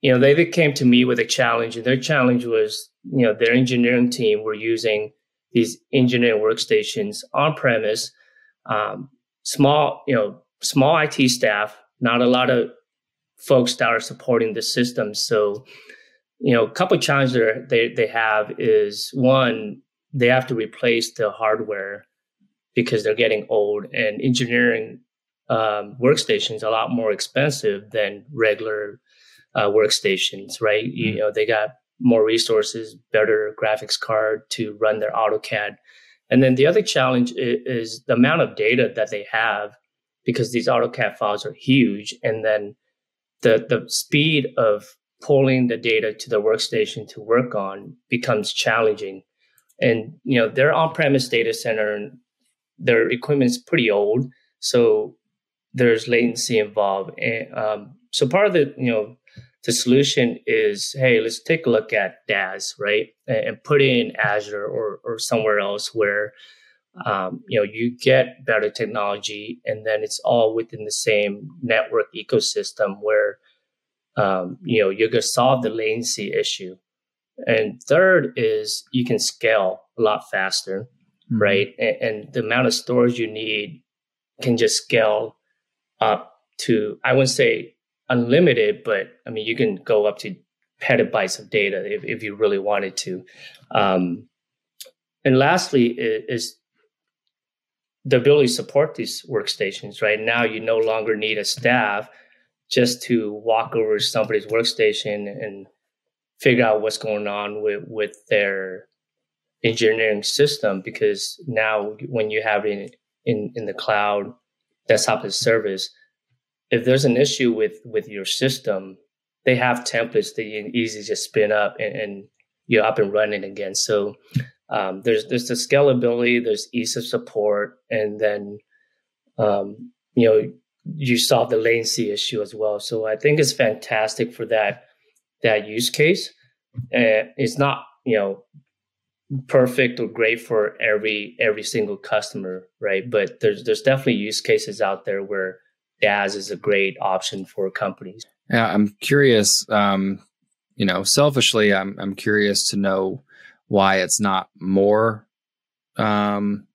you know they came to me with a challenge, and their challenge was you know their engineering team were using these engineering workstations on premise, um, small you know small IT staff, not a lot of folks that are supporting the system, so you know, a couple of challenges they they have is one, they have to replace the hardware because they're getting old, and engineering um, workstations a lot more expensive than regular uh, workstations, right? Mm-hmm. You know, they got more resources, better graphics card to run their AutoCAD. And then the other challenge is, is, the amount of data that they have because these AutoCAD files are huge. And then the, the speed of pulling the data to the workstation to work on becomes challenging. And you know, their on-premise data center and their equipment is pretty old, so there's latency involved. And um, so part of the you know the solution is, hey, let's take a look at DaaS, right, and, and put it in Azure or or somewhere else where um, you know you get better technology, and then it's all within the same network ecosystem where um, you know, you're going to solve the latency issue. And third is you can scale a lot faster, mm-hmm. right? And, and, the amount of storage you need can just scale up to, I wouldn't say unlimited, but I mean, you can go up to petabytes of data if, if you really wanted to. Um, and lastly is, is the ability to support these workstations. Right now, you no longer need a staff just to walk over somebody's workstation and figure out what's going on with with their engineering system because now when you have it in in, in the cloud desktop as service if there's an issue with with your system they have templates that you can easily just spin up and, and you're up and running again. So um, there's there's the scalability there's ease of support and then um, you know you solve the latency issue as well so i think it's fantastic for that that use case and it's not you know perfect or great for every every single customer, right? But there's there's definitely use cases out there where DaaS is a great option for companies. Yeah, I'm curious. Um, you know, selfishly, I'm I'm curious to know why it's not more. Um,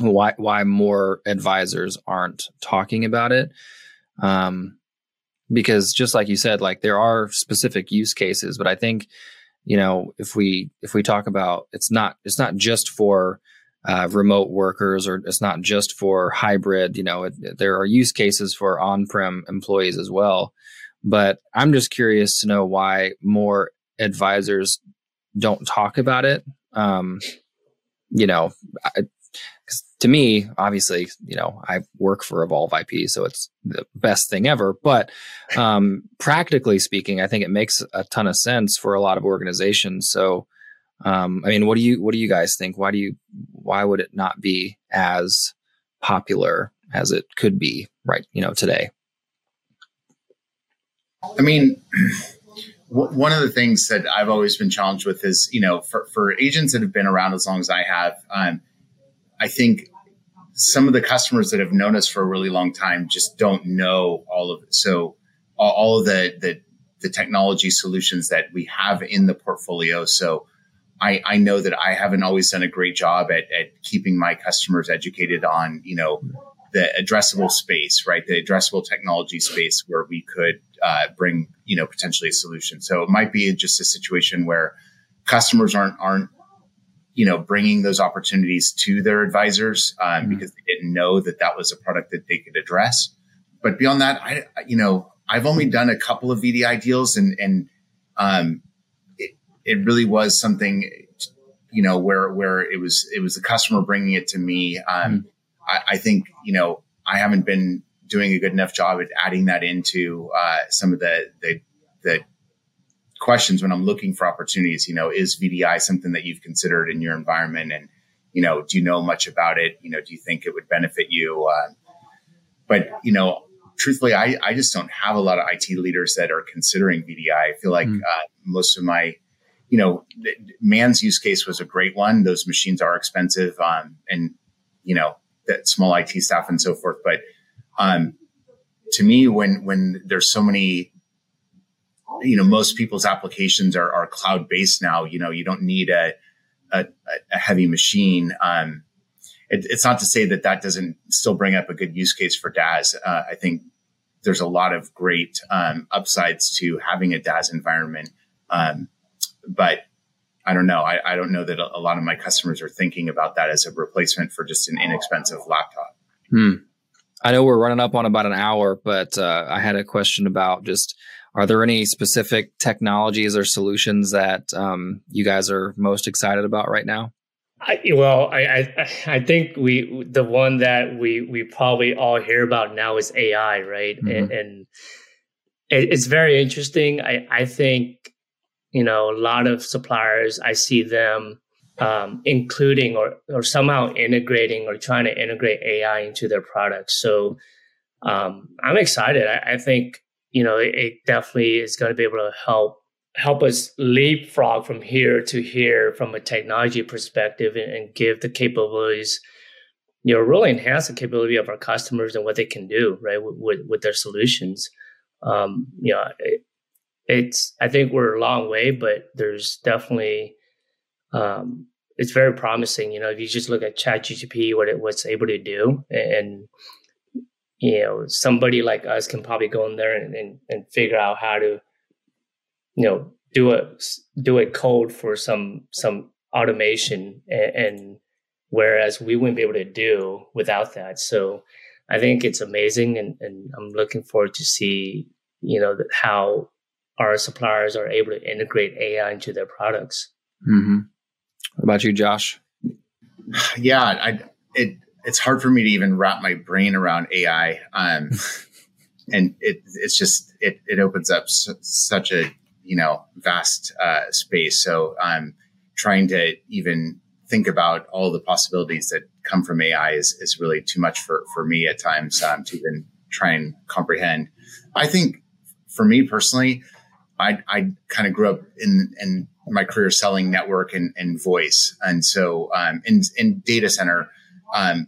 why why more advisors aren't talking about it? Um, because just like you said, like there are specific use cases, but I think you know if we if we talk about it's not it's not just for uh, remote workers or it's not just for hybrid you know it, there are use cases for on-prem employees as well but i'm just curious to know why more advisors don't talk about it um, you know I, to me, obviously, you know, I work for Evolve IP, so it's the best thing ever. But um, practically speaking, I think it makes a ton of sense for a lot of organizations. So, um, I mean, what do you what do you guys think? Why do you why would it not be as popular as it could be right, you know, today? I mean. one of the things that I've always been challenged with is, you know, for, for agents that have been around as long as I have, um, I think some of the customers that have known us for a really long time just don't know all of it. So all of the, the, the technology solutions that we have in the portfolio. So I, I know that I haven't always done a great job at, at keeping my customers educated on, you know, the addressable space, right? The addressable technology space where we could uh, bring, you know, potentially a solution. So it might be just a situation where customers aren't aren't you know, bringing those opportunities to their advisors um, mm-hmm. because they didn't know that that was a product that they could address. But beyond that, I, you know, I've only done a couple of VDI deals and, and, um, it, it really was something, you know, where, where it was, it was the customer bringing it to me. Um, mm-hmm. I, I, think, you know, I haven't been doing a good enough job at adding that into, uh, some of the, the, the questions when I'm looking for opportunities. You know, is VDI something that you've considered in your environment? And, you know, do you know much about it? You know, do you think it would benefit you? Uh, but, you know, truthfully, I, I just don't have a lot of IT leaders that are considering VDI. I feel like mm. uh, most of my, you know, man's use case was a great one. Those machines are expensive, um, and you know, that small IT staff and so forth. But um, to me, when when there's so many you know, most people's applications are, are cloud based now. You know, you don't need a, a, a heavy machine. Um, it, it's not to say that that doesn't still bring up a good use case for DaaS. Uh, I think there's a lot of great um, upsides to having a DaaS environment. Um, but I don't know. I, I, don't know that a, lot of my customers are thinking about that as a replacement for just an inexpensive laptop. Hmm. I know we're running up on about an hour, but uh, I had a question about just are there any specific technologies or solutions that um, you guys are most excited about right now? I, well, I, I, I think we the one that we we probably all hear about now is AI, right? Mm-hmm. And, and it, it's very interesting. I I think you know a lot of suppliers. I see them um, including or or somehow integrating or trying to integrate AI into their products. So um, I'm excited. I, I think you know, it, it definitely is going to be able to help help us leapfrog from here to here from a technology perspective and, and, give the capabilities you know really enhance the capability of our customers and what they can do right with, with, with their solutions. Um, you know it, it's i think we're a long way but there's definitely um, it's very promising you know if you just look at chat gtp what it was able to do and you know somebody like us can probably go in there and, and, and figure out how to you know do a do a code for some some automation and, and whereas we wouldn't be able to do without that. So I think it's amazing, and, and I'm looking forward to see you know how our suppliers are able to integrate AI into their products. Mm-hmm. What about you, Josh? Yeah, I it it's hard for me to even wrap my brain around AI. Um, and it it's just it it opens up su- such a you know vast uh, space. So I'm trying to even think about all the possibilities that come from AI is is really too much for for me at times um, to even try and comprehend. I think for me personally, I I kind of grew up in in my career selling network and, and voice, and so um, in in data center, um,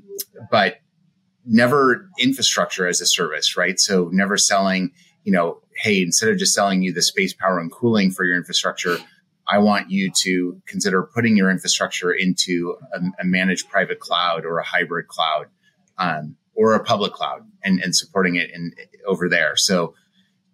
but never infrastructure as a service, right? So never selling, you know, hey, instead of just selling you the space, power, and cooling for your infrastructure, I want you to consider putting your infrastructure into a, a managed private cloud or a hybrid cloud um, or a public cloud and, and supporting it in, over there. So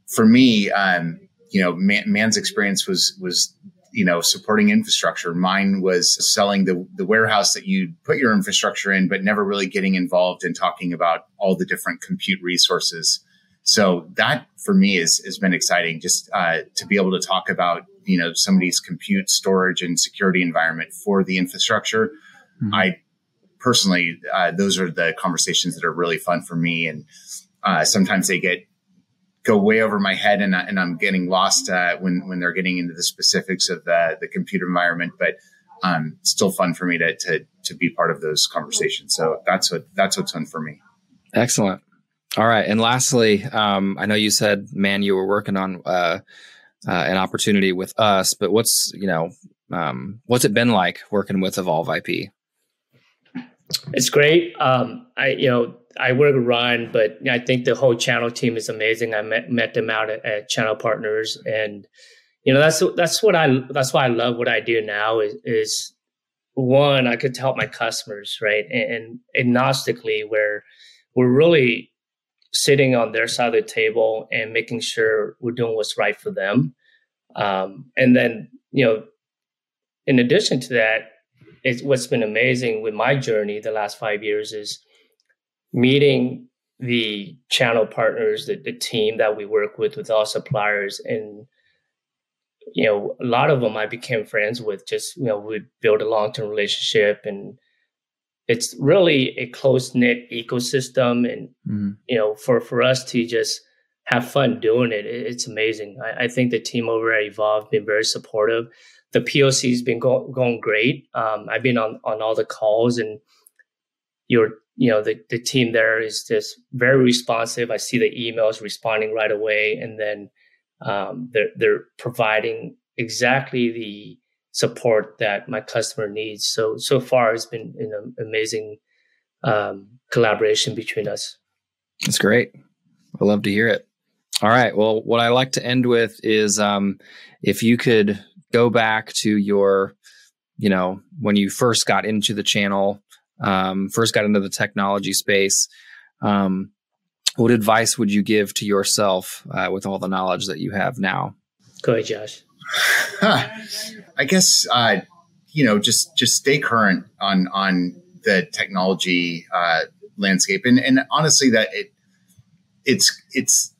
for me, um, you know, man, man's experience was was you know, supporting infrastructure. Mine was selling the, the warehouse that you put your infrastructure in, but never really getting involved in talking about all the different compute resources. So that for me is, has been exciting just uh, to be able to talk about, you know, somebody's compute storage and security environment for the infrastructure. Mm-hmm. I personally, uh, those are the conversations that are really fun for me. And uh, sometimes they get go way over my head and, and I'm getting lost uh, when when they're getting into the specifics of the, the computer environment. But um, still fun for me to, to to be part of those conversations. So that's what that's what's fun for me. Excellent. All right, and lastly, um, I know you said, man, you were working on uh, uh, an opportunity with us, but what's you know um, what's it been like working with Evolve IP? It's great. Um, I you know I work with Ryan, but I think the whole channel team is amazing. I met met them out at, at Channel Partners, and you know that's that's what I that's why I love what I do now is, is one I could help my customers right and, and agnostically where we're really sitting on their side of the table and making sure we're doing what's right for them, um, and then you know in addition to that, it's what's been amazing with my journey the last five years is meeting the channel partners, the, the team that we work with, with all suppliers, and you know, a lot of them I became friends with. Just you know, we build a long term relationship, and it's really a close knit ecosystem. And mm-hmm. you know, for for us to just have fun doing it, it's amazing. I, I think the team over at Evolve been very supportive. The POC has been go- going great. Um, I've been on on all the calls, and you're you know the, the team there is just very responsive. I see the emails responding right away and then um, they're, they're providing exactly the support that my customer needs. So so far it's been an amazing um, collaboration between us. That's great. I love to hear it. All right. Well what i like to end with is um, if you could go back to your you know when you first got into the channel um, first got into the technology space. Um, what advice would you give to yourself uh, with all the knowledge that you have now? Go ahead, Josh. I guess uh, you know just just stay current on on the technology uh, landscape, and and honestly, that it it's it's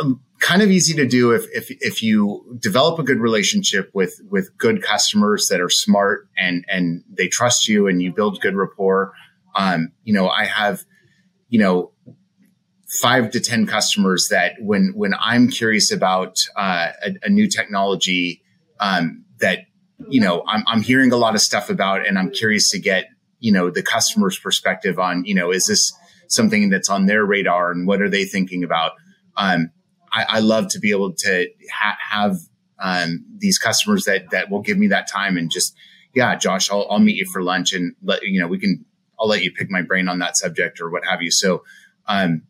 um, kind of easy to do if, if, if you develop a good relationship with, with good customers that are smart and, and they trust you and you build good rapport. Um, you know, I have, you know, five to 10 customers that when, when I'm curious about, uh, a, a, new technology, um, that, you know, I'm, I'm hearing a lot of stuff about and I'm curious to get, you know, the customer's perspective on, you know, is this something that's on their radar and what are they thinking about? Um, I, I love to be able to ha- have um, these customers that that will give me that time and just yeah, Josh, I'll, I'll meet you for lunch and let you know we can. I'll let you pick my brain on that subject or what have you. So, um,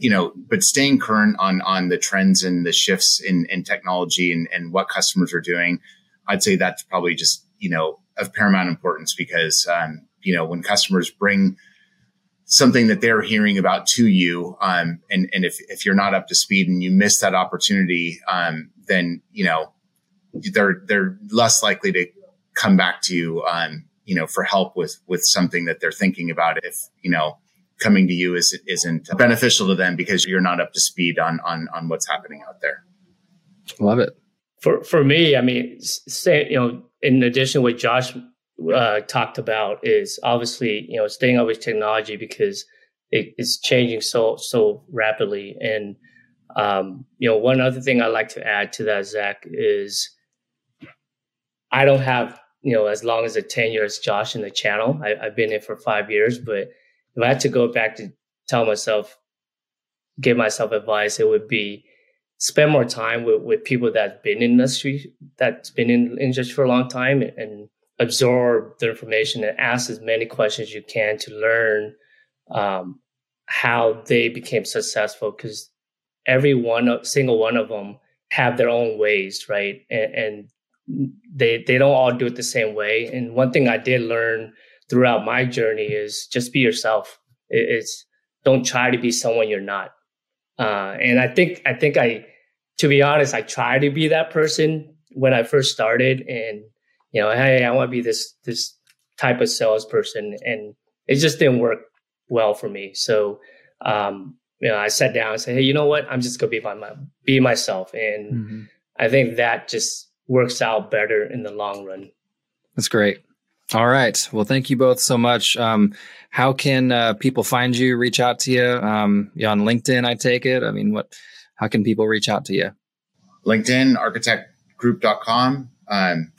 you know, but staying current on on the trends and the shifts in in technology and and what customers are doing, I'd say that's probably just you know of paramount importance because um, you know when customers bring something that they're hearing about to you. Um, and, and if, if you're not up to speed and you miss that opportunity, um, then, you know, they're, they're less likely to come back to you, um, you know, for help with with something that they're thinking about. If you know, coming to you is isn't beneficial to them because you're not up to speed on on on what's happening out there. Love it. For for me, I mean, say you know, in addition, what Josh uh, talked about is obviously you know staying up with technology because it, it's changing so so rapidly. And um, you know, one other thing I like to add to that, Zach, is I don't have you know as long as a tenure as Josh in the channel. I, I've been in for five years, but if I had to go back to tell myself, give myself advice, it would be spend more time with, with people that's been in industry, that's been in industry for a long time and absorb the information and ask as many questions as you can to learn um, how they became successful because every one single one of them have their own ways right? And, and, they they don't all do it the same way. And one thing i did learn throughout my journey is just be yourself. It, it's don't try to be someone you're not. Uh, and i think i think i to be honest i tried to be that person when i first started and you know hey i want to be this this type of salesperson and it just didn't work well for me. So, um, you know, I sat down and said, Hey, you know what? I'm just gonna be by my, be myself. And mm-hmm. I think that just works out better in the long run. That's great. All right. Well, thank you both so much. Um, how can uh, people find you, reach out to you? Um, you on LinkedIn, I take it. I mean, what, how can people reach out to you? LinkedIn, arkitechgroup.com. Um,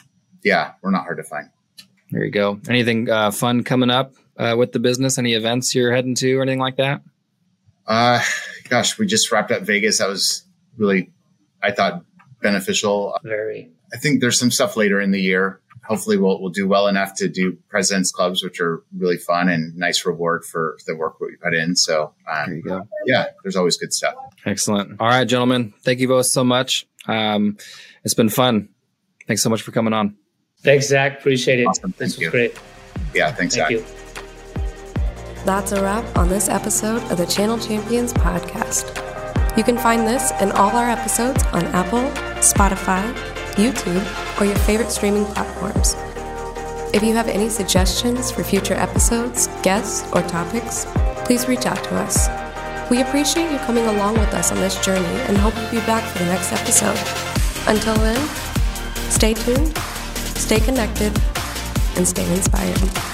yeah, we're not hard to find. There you go. Anything uh, fun coming up uh, with the business? Any events you're heading to or anything like that? Uh, gosh, we just wrapped up Vegas. That was really, I thought, beneficial. Very. I think there's some stuff later in the year. Hopefully, we'll we'll do well enough to do presidents clubs, which are really fun and nice reward for the work we put in. So um, there you go. Yeah, there's always good stuff. Excellent. All right, gentlemen, thank you both so much. Um, it's been fun. Thanks so much for coming on. Thanks, Zach. Appreciate it. Awesome. This was you. great. Yeah, thanks, Thank Zach. You. That's a wrap on this episode of the Channel Champions podcast. You can find this and all our episodes on Apple, Spotify, YouTube, or your favorite streaming platforms. If you have any suggestions for future episodes, guests, or topics, please reach out to us. We appreciate you coming along with us on this journey and hope you'll be back for the next episode. Until then, stay tuned, stay connected, and stay inspired.